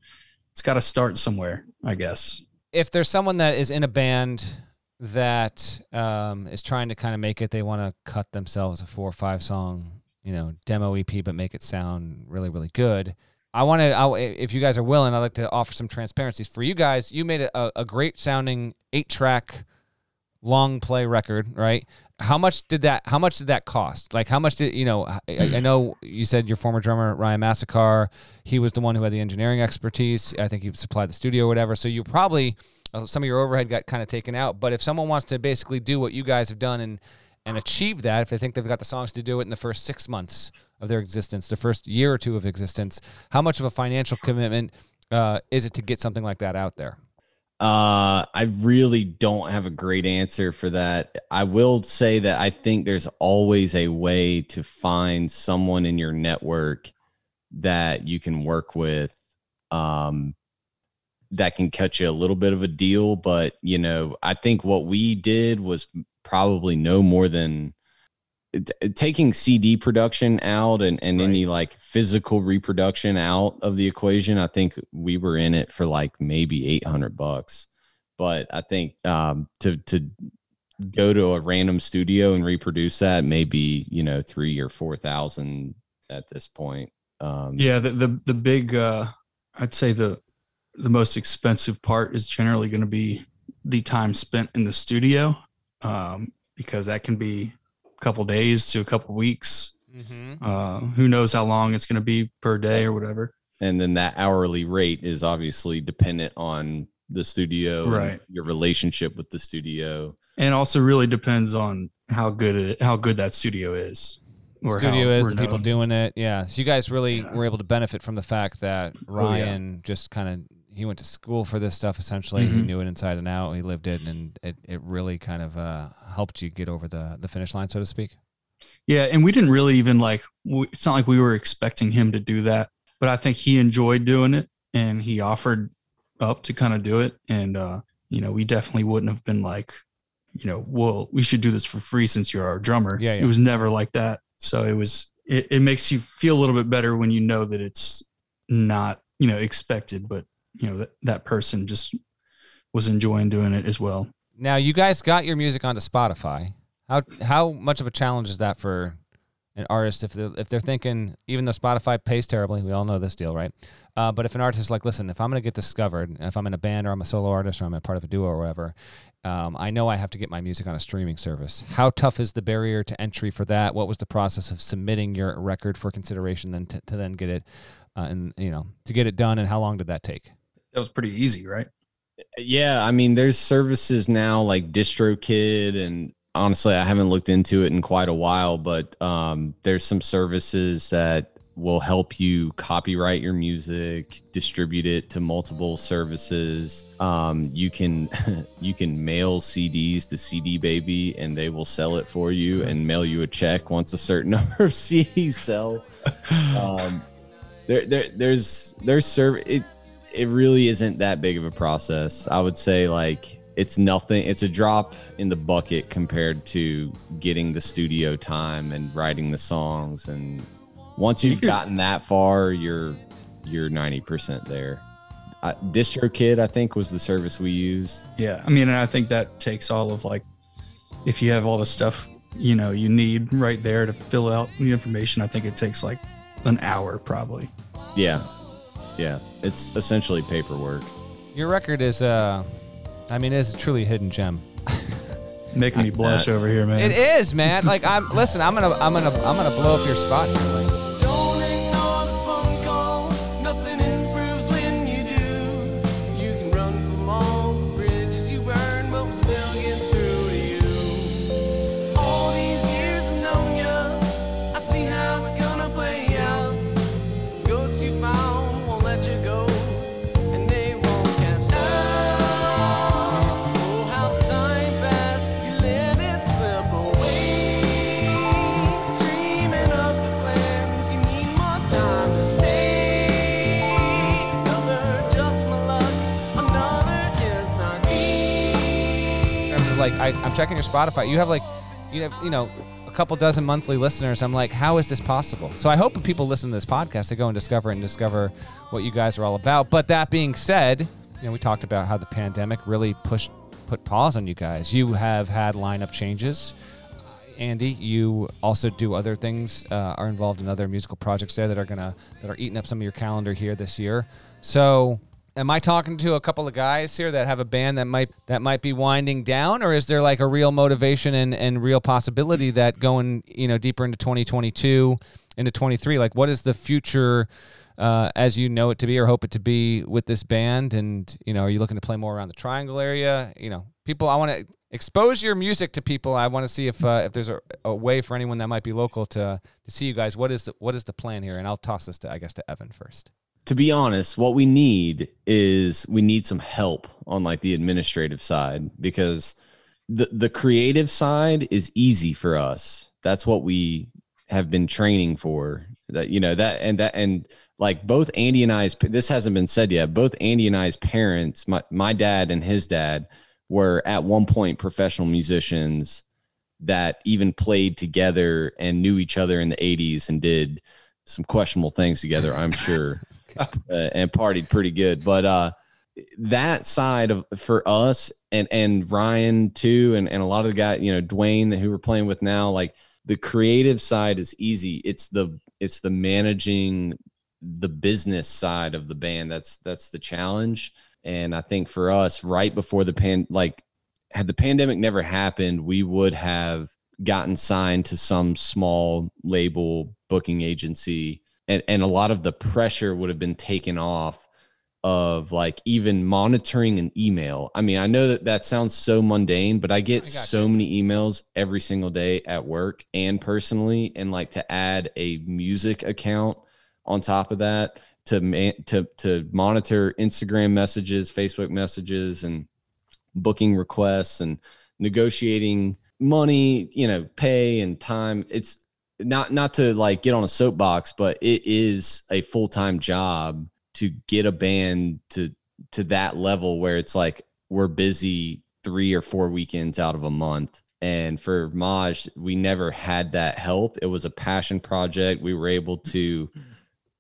it's got to start somewhere, I guess. If there's someone that is in a band that um, is trying to kind of make it, they want to cut themselves a four or five song, you know, demo EP, but make it sound really, really good. I want to, if you guys are willing, I'd like to offer some transparencies for you guys. You made a, a great sounding eight track long play record, right? How much did that? How much did that cost? Like, how much did you know? I, I know you said your former drummer Ryan Massacre, he was the one who had the engineering expertise. I think he supplied the studio or whatever. So you probably uh, some of your overhead got kind of taken out. But if someone wants to basically do what you guys have done and and achieve that, if they think they've got the songs to do it in the first six months of their existence, the first year or two of existence, how much of a financial commitment uh, is it to get something like that out there? Uh, I really don't have a great answer for that. I will say that I think there's always a way to find someone in your network that you can work with um, that can catch you a little bit of a deal. But, you know, I think what we did was probably no more than t- taking CD production out and, and Right. any like physical reproduction out of the equation, I think we were in it for like maybe 800 bucks. But I think um, to, to go to a random studio and reproduce that, maybe, you know, three or 4,000 at this point. Um, Yeah, the the the big uh I'd say the the most expensive part is generally going to be the time spent in the studio. Um because that can be couple days to a couple weeks. Mm-hmm. Uh who knows how long it's going to be per day or whatever. and then that hourly rate is obviously dependent on the studio and Right. your relationship with the studio And also really depends on how good it how good that studio is. how studio is the people doing it. Yeah. So you guys really Yeah. were able to benefit from the fact that Oh, yeah. Ryan just kind of he went to school for this stuff essentially. He Mhm. knew it inside and out. He lived it and it, it really kind of uh, helped you get over the the finish line, so to speak. Yeah, and we didn't really even like. It's not like we were expecting him to do that, but I think he enjoyed doing it, and he offered up to kind of do it. And uh, you know, we definitely wouldn't have been like, you know, well, we should do this for free since you're our drummer. Yeah, yeah. It was never like that. So it was. It, it makes you feel a little bit better when you know that it's not, you know, expected, but you know that that person just was enjoying doing it as well. Now you guys got your music onto Spotify. How how much of a challenge is that for an artist if they're, if they're thinking even though Spotify pays terribly, we all know this deal, right? Uh, but if an artist is like, listen, if I'm going to get discovered, if I'm in a band or I'm a solo artist or I'm a part of a duo or whatever, um, I know I have to get my music on a streaming service. How tough is the barrier to entry for that? What was the process of submitting your record for consideration, then to, to then get it, uh, and you know, to get it done, and how long did that take? That was pretty easy, right? yeah i mean there's services now like distrokid and honestly i haven't looked into it in quite a while but um, there's some services that will help you copyright your music distribute it to multiple services um, you can you can mail cds to cd baby and they will sell it for you and mail you a check once a certain number of cds sell um, there, there there's there's serv it it really isn't that big of a process. I would say like it's nothing it's a drop in the bucket compared to getting the studio time and writing the songs. And once you've gotten that far you're you're 90% there. Uh, distrokid i think was the service we used. Yeah, I mean, and I think that takes all of like, if you have all the stuff you know you need right there to fill out the information, I think it takes like an hour probably. yeah yeah it's essentially paperwork Your record is, uh, I mean, it is a truly a hidden gem. Making me blush over here, man. It is, man. Like I'm listen, I'm gonna I'm gonna I'm gonna blow up your spot here. Like, like, I, I'm checking your Spotify. You have like, you have, you know, a couple dozen monthly listeners. I'm like, how is this possible? So I hope people listen to this podcast, they go and discover and discover what you guys are all about. But that being said, you know, we talked about how the pandemic really pushed put pause on you guys. You have had lineup changes. Andy, you also do other things, uh, are involved in other musical projects there that are gonna that are eating up some of your calendar here this year. So, am I talking to a couple of guys here that have a band that might that might be winding down, or is there like a real motivation and and real possibility that going you know deeper into 2022, into 23, like what is the future? Uh, as you know it to be or hope it to be with this band? And you know are you looking to play more around the triangle area? You know people i want to expose your music to people. I want to see if uh, if there's a, a way for anyone that might be local to to see you guys. What is the what is the plan here? And i'll toss this to i guess to evan first to be honest, what we need is we need some help on like the administrative side because the the creative side is easy for us. That's what we have been training for. That you know that and that and like both Andy and I's this hasn't been said yet. Both Andy and I's parents, my my dad and his dad were at one point professional musicians that even played together and knew each other in the 80s and did some questionable things together, I'm sure uh, and partied pretty good. But uh, that side of for us and and Ryan too, and and a lot of the guys, you know, Dwayne who we're playing with now, like the creative side is easy. It's the it's the managing the business side of the band that's that's the challenge. And I think for us, right before the pan, like had the pandemic never happened, we would have gotten signed to some small label booking agency and, and a lot of the pressure would have been taken off of like even monitoring an email. I mean, I know that that sounds so mundane, but I get I so you. many emails every single day at work and personally, and like to add a music account on top of that to man, to to monitor Instagram messages, Facebook messages, and booking requests and negotiating money, you know, pay and time. It's not not to like get on a soapbox, but it is a full time job to get a band to to that level where it's like we're busy three or four weekends out of a month. And for Maj, we never had that help. It was a passion project. We were able to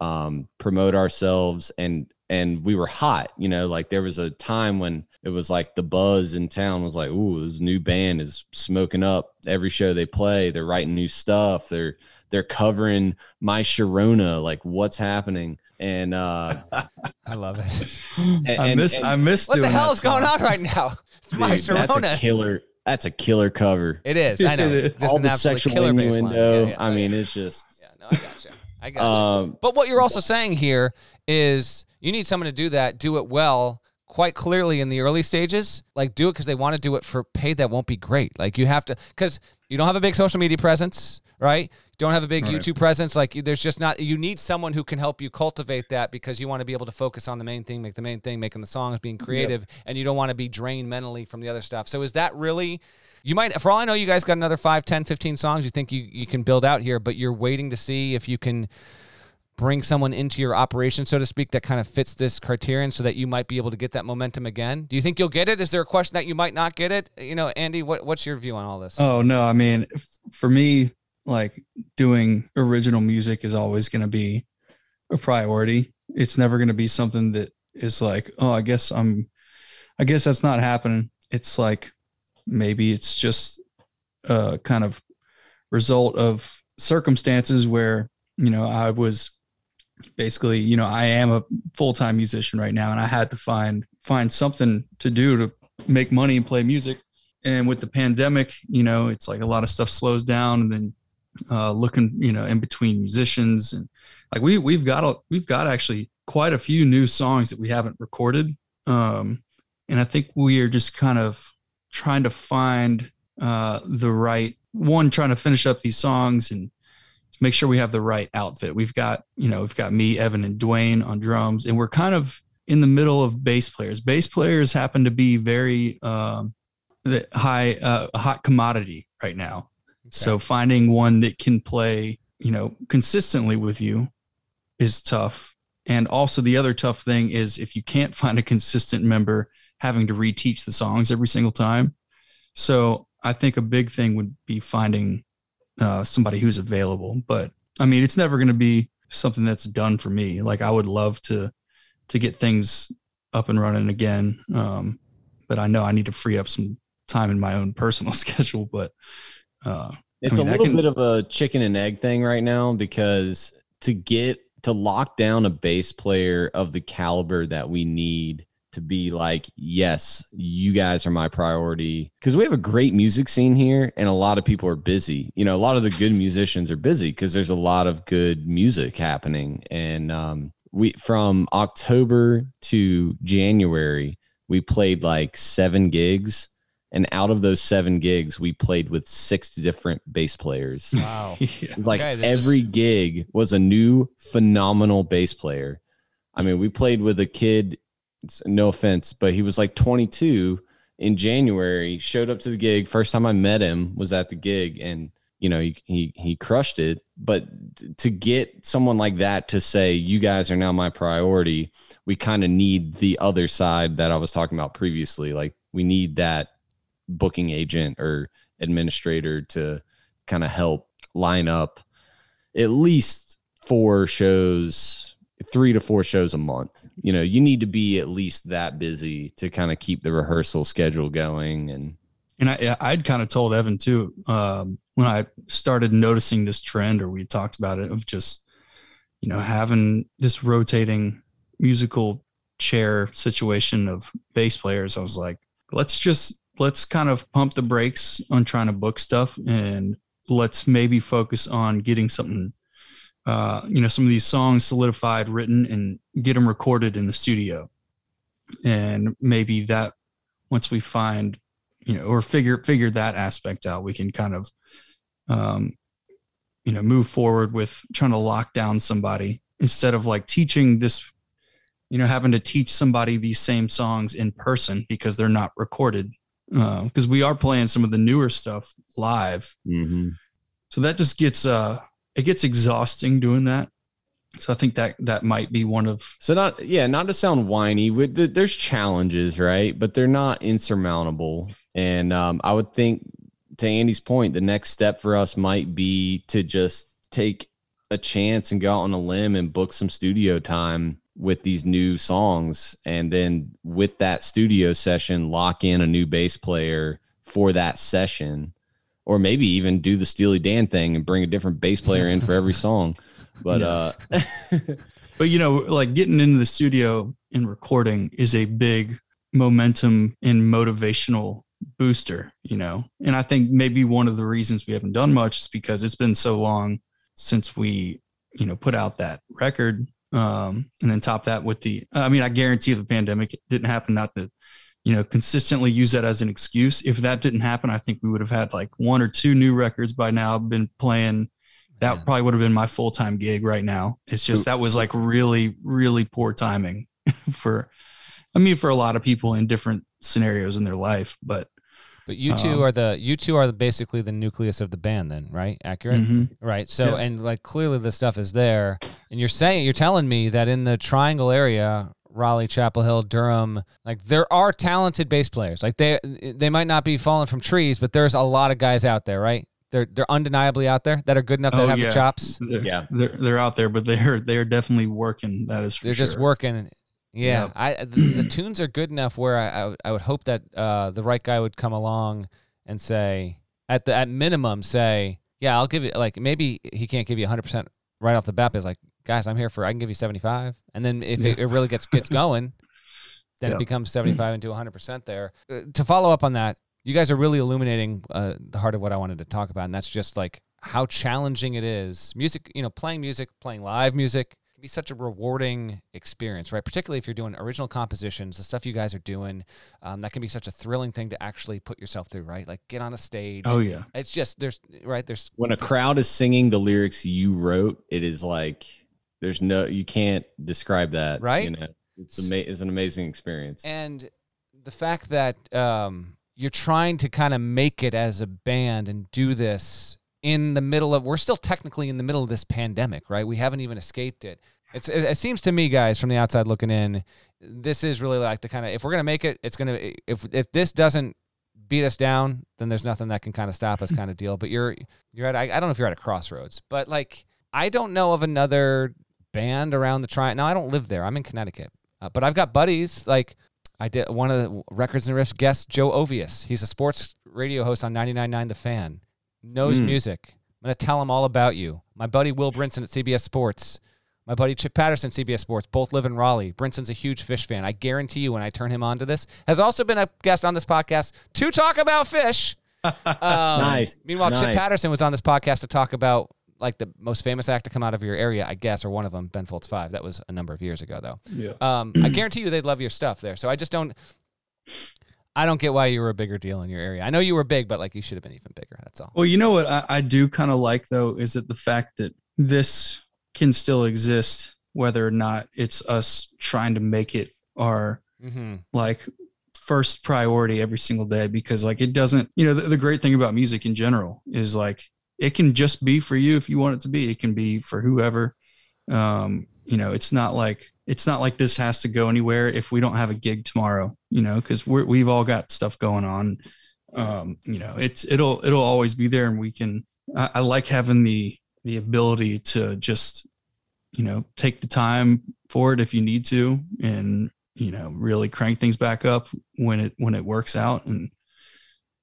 um, promote ourselves and and we were hot. You know, like there was a time when it was like the buzz in town was like, "Ooh, this new band is smoking up every show they play. They're writing new stuff. They're they're covering my Sharona. Like, what's happening?" And uh, i love it and, I miss and- I miss what the hell is going song. on right now it's my dude, that's a Sharona. killer. That's a killer cover. it is i know It is. All the sexual killer innuendo. Yeah, yeah. I mean, it's just. yeah no i got you i got you Um, But what you're also saying here is you need someone to do that, do it well, quite clearly in the early stages. Like do it because they want to do it for pay that won't be great. Like you have to because you don't have a big social media presence, right? You don't have a big Right. YouTube presence. Like there's just not. You need someone who can help you cultivate that because you want to be able to focus on the main thing, make the main thing, making the songs, being creative, and you don't want to be drained mentally from the other stuff. So is that really? You might, for all I know, you guys got another 5, 10, 15 songs you think you, you can build out here, but you're waiting to see if you can bring someone into your operation, so to speak, that kind of fits this criterion so that you might be able to get that momentum again? Do you think you'll get it? Is there a question that you might not get it? You know, Andy, what, what's your view on all this? Oh no, I mean, for me, like doing original music is always going to be a priority. It's never going to be something that is like, oh, I guess I'm, I guess that's not happening. It's like maybe it's just a kind of result of circumstances where you know I was basically, you know, I am a full time musician right now, and I had to find find something to do to make money and play music. And with the pandemic you know it's like a lot of stuff slows down and then uh looking you know in between musicians and like we we've got a, we've got actually quite a few new songs that we haven't recorded. Um and i think we are just kind of trying to find uh the right one trying to finish up these songs and make sure we have the right outfit we've got you know we've got me evan and dwayne on drums and we're kind of in the middle of bass players bass players happen to be very um high uh, hot commodity right now. So finding one that can play, you know, consistently with you is tough. And also the other tough thing is if you can't find a consistent member having to reteach the songs every single time. So I think a big thing would be finding uh, somebody who's available. But I mean, it's never going to be something that's done for me. Like I would love to to get things up and running again. Um, but I know I need to free up some time in my own personal schedule. But uh, It's mean, a I little can- bit of a chicken and egg thing right now because to get to lock down a bass player of the caliber that we need to be like, yes, you guys are my priority. Because we have a great music scene here and a lot of people are busy. You know, a lot of the good musicians are busy because there's a lot of good music happening. And um, we from October to January, we played like seven gigs. And out of those seven gigs, we played with six different bass players. Wow. yeah. It's like Okay, this every gig was a new phenomenal bass player. I mean, we played with a kid, it's- no offense, but he was like 22 in January, showed up to the gig. First time I met him was at the gig and you know, he he, he crushed it, but to get someone like that to say you guys are now my priority, we kind of need the other side that I was talking about previously. Like we need that booking agent or administrator to kind of help line up at least four shows, three to four shows a month. You know, you need to be at least that busy to kind of keep the rehearsal schedule going. And And I, I'd kind of told Evan too um, when I started noticing this trend, or we talked about it, of just you know having this rotating musical chair situation of bass players. I was like, let's just let's kind of pump the brakes on trying to book stuff, and let's maybe focus on getting something, uh, you know, some of these songs solidified, written, and get them recorded in the studio, and maybe that once we find you know, or figure figure that aspect out, we can kind of, um, you know, move forward with trying to lock down somebody instead of like teaching this, you know, having to teach somebody these same songs in person because they're not recorded. Because we are playing some of the newer stuff live, so that just gets uh, it gets exhausting doing that. So I think that that might be one of so not, yeah, not to sound whiny, with the, there's challenges, right? But they're not insurmountable. And um, I would think, to Andy's point, the next step for us might be to just take a chance and go out on a limb and book some studio time with these new songs. And then with that studio session, lock in a new bass player for that session. Or maybe even do the Steely Dan thing and bring a different bass player in for every song. But uh But you know, like getting into the studio and recording is a big momentum and motivational booster, you know. And I think maybe one of the reasons we haven't done much is because it's been so long since we, you know, put out that record. Um, and then top that with the I mean, I guarantee if the pandemic didn't happen, not to, you know, consistently use that as an excuse. If that didn't happen, I think we would have had like one or two new records by now, been playing that Yeah. probably would have been my full time gig right now. It's just that was like really, really poor timing for, I mean, for a lot of people in different scenarios in their life. But But you two Um, are the you two are the, basically the nucleus of the band, then, right? Accurate, mhm. right? So, Yeah. and like clearly the stuff is there, and you're saying you're telling me that in the Triangle area, Raleigh, Chapel Hill, Durham, like there are talented bass players. Like they they might not be falling from trees, but there's a lot of guys out there, right? They're they're undeniably out there that are good enough that Oh, have yeah. the chops. they're, Yeah. they're, they're out there, but they're, they're definitely working. That is for They're just working. Yeah, Yep. I the, the tunes are good enough where I, I would- I would hope that uh, the right guy would come along and say at the at minimum say yeah I'll give you like maybe he can't give you 100 percent right off the bat but it's like guys I'm here for I can give you 75 and then if it, Yeah. it really gets gets going then it becomes 75 into 100 percent there uh, to follow up on that you guys are really illuminating uh, the heart of what I wanted to talk about and that's just like how challenging it is music you know playing music playing live music can be such a rewarding experience, right? Particularly if you're doing original compositions, the stuff you guys are doing, um, that can be such a thrilling thing to actually put yourself through, right? Like get on a stage. Oh yeah. It's just there's right there's when a crowd is singing the lyrics you wrote, it is like there's no you can't describe that. Right? You know, it's ama- it's an amazing experience. and the fact that um, you're trying to kind of make it as a band and do this in the middle of we're still technically in the middle of this pandemic, right? We haven't even escaped it. It's it, it seems to me, guys, from the outside looking in, this is really like the kind of if we're gonna make it, it's gonna if if this doesn't beat us down, then there's nothing that can kind of stop us, kind of deal. But you're you're at I, I don't know if you're at a crossroads, but like I don't know of another band around the tri. Now I don't live there. I'm in Connecticut, uh, but I've got buddies like. I did one of the records and riffs guests, Joe Ovies. He's a sports radio host on 99.9 The Fan. Knows Mm. music. I'm gonna tell him all about you. My buddy Will Brinson at CBS Sports. My buddy Chip Patterson, CBS Sports, both live in Raleigh. Brinson's a huge Phish fan. I guarantee you, when I turn him on to this, has also been a guest on this podcast to talk about Phish. Um, Nice. Meanwhile, Chip Patterson was on this podcast to talk about like the most famous act to come out of your area, I guess, or one of them, Ben Folds Five. That was a number of years ago, though. Yeah. Um, I guarantee you, they'd love your stuff there. So I just don't. I don't get why you were a bigger deal in your area. I know you were big, but like you should have been even bigger. That's all. Well, you know what I, I do kind of like though is that the fact that this can still exist, whether or not it's us trying to make it our Mm-hmm. like first priority every single day because like it doesn't you know the, the great thing about music in general is like it can just be for you if you want it to be. It can be for whoever. Um you know it's not like it's not like this has to go anywhere if we don't have a gig tomorrow you know because we're we've all got stuff going on. Um you know it's it'll it'll always be there and we can I, I like having the the ability to just you know take the time for it if you need to and you know really crank things back up when it when it works out and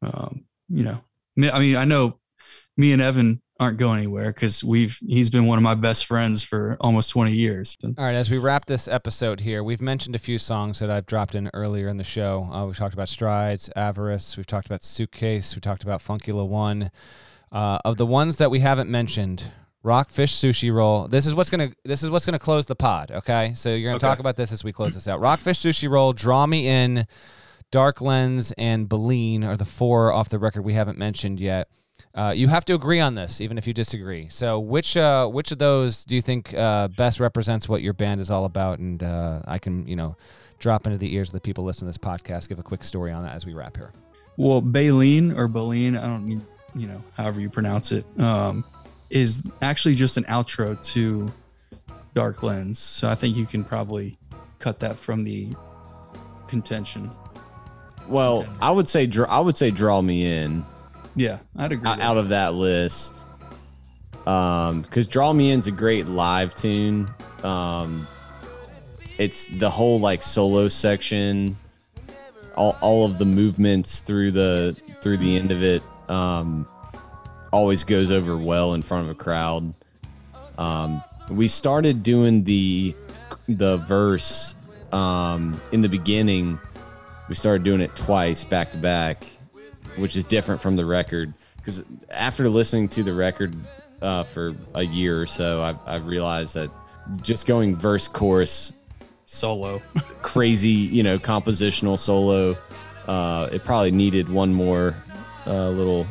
um you know i mean i know me and evan aren't going anywhere because we've he's been one of my best friends for almost 20 years All right, as we wrap this episode here, we've mentioned a few songs that I've dropped in earlier in the show. Uh, we've talked about Strides, Avarice, we've talked about Suitcase, we talked about Funky La One. Uh, of the ones that we haven't mentioned, Rockfish Sushi Roll. This is what's gonna this is what's gonna close the pod. Okay, so you're gonna Okay. talk about this as we close this out. Rockfish Sushi Roll, Draw Me In, Dark Lens, and Baleen are the four off the record we haven't mentioned yet. Uh, you have to agree on this, even if you disagree. So, which uh, which of those do you think uh, best represents what your band is all about? And uh, I can, you know, drop into the ears of the people listening to this podcast. Give a quick story on that as we wrap here. well baleen or baleen i don't you know however you pronounce it um is actually just an outro to dark lens so i think you can probably cut that from the contention Well, I would say I would say draw me in yeah i'd agree out of that list. Um, because draw me in's a great live tune. Um, it's the whole like solo section, all all of the movements through the through the end of it. Um, always goes over well in front of a crowd. Um, we started doing the the verse um, in the beginning. We started doing it twice back to back, which is different from the record. Because after listening to the record uh, for a year or so, I, I realized that just going verse chorus solo crazy, you know, compositional solo. Uh, it probably needed one more uh, little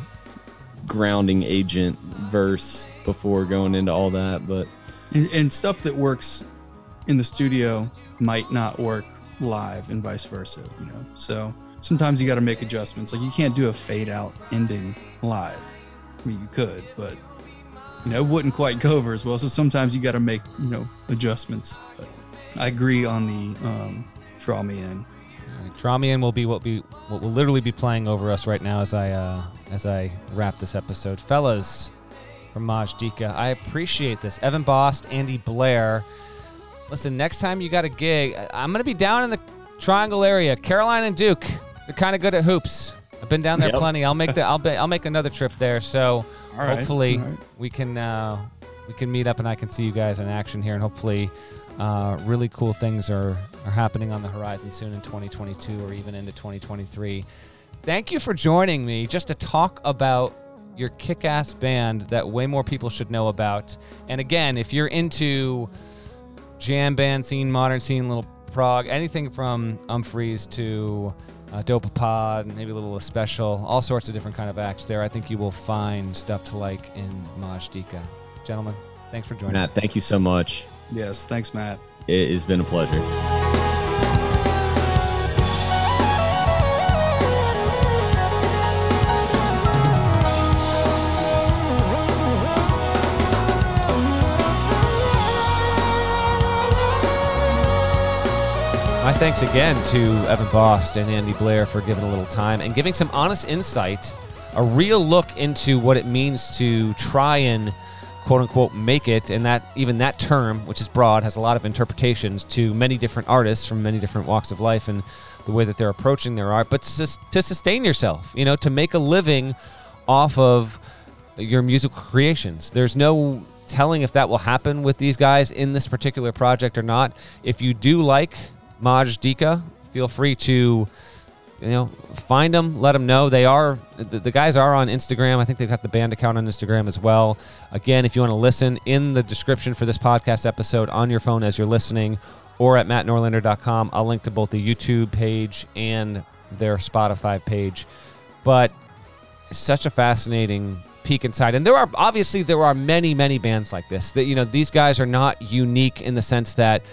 grounding agent verse before going into all that. But and, and stuff that works in the studio might not work live and vice versa you know so sometimes you got to make adjustments like you can't do a fade out ending live i mean you could but you know it wouldn't quite go over as well so sometimes you got to make you know adjustments but i agree on the um draw me in Draw Me In will be what we what will literally be playing over us right now as I uh, as I wrap this episode. Fellas from Majdeeka, I appreciate this. Evan Bost, Andy Blair. Listen, next time you got a gig, I'm gonna be down in the Triangle area. Carolina and Duke, they're kind of good at hoops. I've been down there Yep. plenty. I'll make the I'll be, I'll make another trip there. So right, hopefully right. we can uh, we can meet up and I can see you guys in action here and hopefully uh, really cool things are are happening on the horizon soon in 2022 or even into 2023. Thank you for joining me just to talk about your kick-ass band that way more people should know about. And again, if you're into jam band scene, modern scene, little prog, anything from Umphrey's to uh, Dopapod, maybe a little special, all sorts of different kind of acts there. I think you will find stuff to like in Majdeeka. Gentlemen, thanks for joining. Matt, thank you so much. yes thanks matt It has been a pleasure. Thanks again to Evan Bost and Andy Blair for giving a little time and giving some honest insight, a real look into what it means to try and quote unquote make it. And that even that term, which is broad, has a lot of interpretations to many different artists from many different walks of life and the way that they're approaching their art. But to, to sustain yourself, you know, to make a living off of your musical creations. There's no telling if that will happen with these guys in this particular project or not. If you do like Majdeeka, feel free to you know find them, let them know. They are the, the guys are on Instagram. I think they've got the band account on Instagram as well. Again, if you want to listen in the description for this podcast episode on your phone as you're listening or at mattnorlander.com, I'll link to both the YouTube page and their Spotify page. But such a fascinating peek inside and there are obviously there are many many bands like this that you know these guys are not unique in the sense that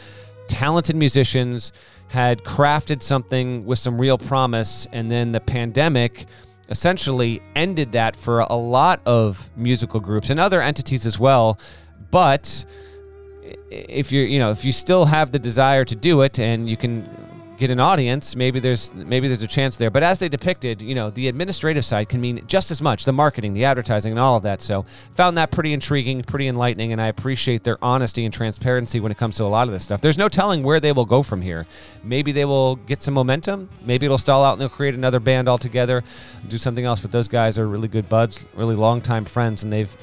talented musicians had crafted something with some real promise and then the pandemic essentially ended that for a lot of musical groups and other entities as well. But if you're you know if you still have the desire to do it and you can get an audience maybe there's maybe there's a chance there. But as they depicted you know the administrative side can mean just as much the marketing the advertising and all of that. So found that pretty intriguing pretty enlightening and i appreciate their honesty and transparency when it comes to a lot of this stuff. There's no telling where they will go from here. Maybe they will get some momentum. Maybe it'll stall out and they'll create another band altogether do something else. But those guys are really good buds really longtime friends and they've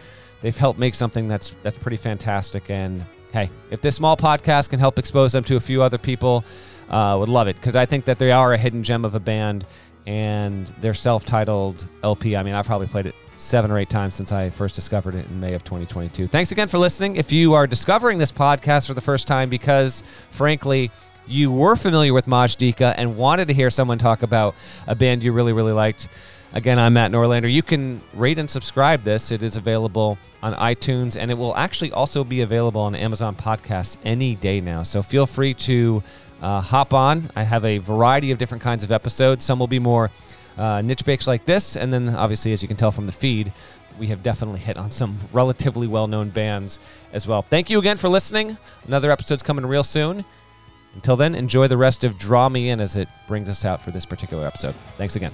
they've helped make something that's that's pretty fantastic. And hey if this small podcast can help expose them to a few other people uh, would love it because I think that they are a hidden gem of a band and their self-titled LP. I mean, I've probably played it seven or eight times since I first discovered it in May of 2022. Thanks again for listening. If you are discovering this podcast for the first time because, frankly, you were familiar with Majdeeka and wanted to hear someone talk about a band you really, really liked, Again, I'm Matt Norlander. You can rate and subscribe this. It is available on iTunes and it will actually also be available on Amazon Podcasts any day now. So feel free to uh, hop on. I have a variety of different kinds of episodes. Some will be more uh, niche bakes like this, and then obviously, as you can tell from the feed, we have definitely hit on some relatively well-known bands as well. Thank you again for listening. Another episode's coming real soon. Until then, enjoy the rest of Draw Me In as it brings us out for this particular episode. Thanks again.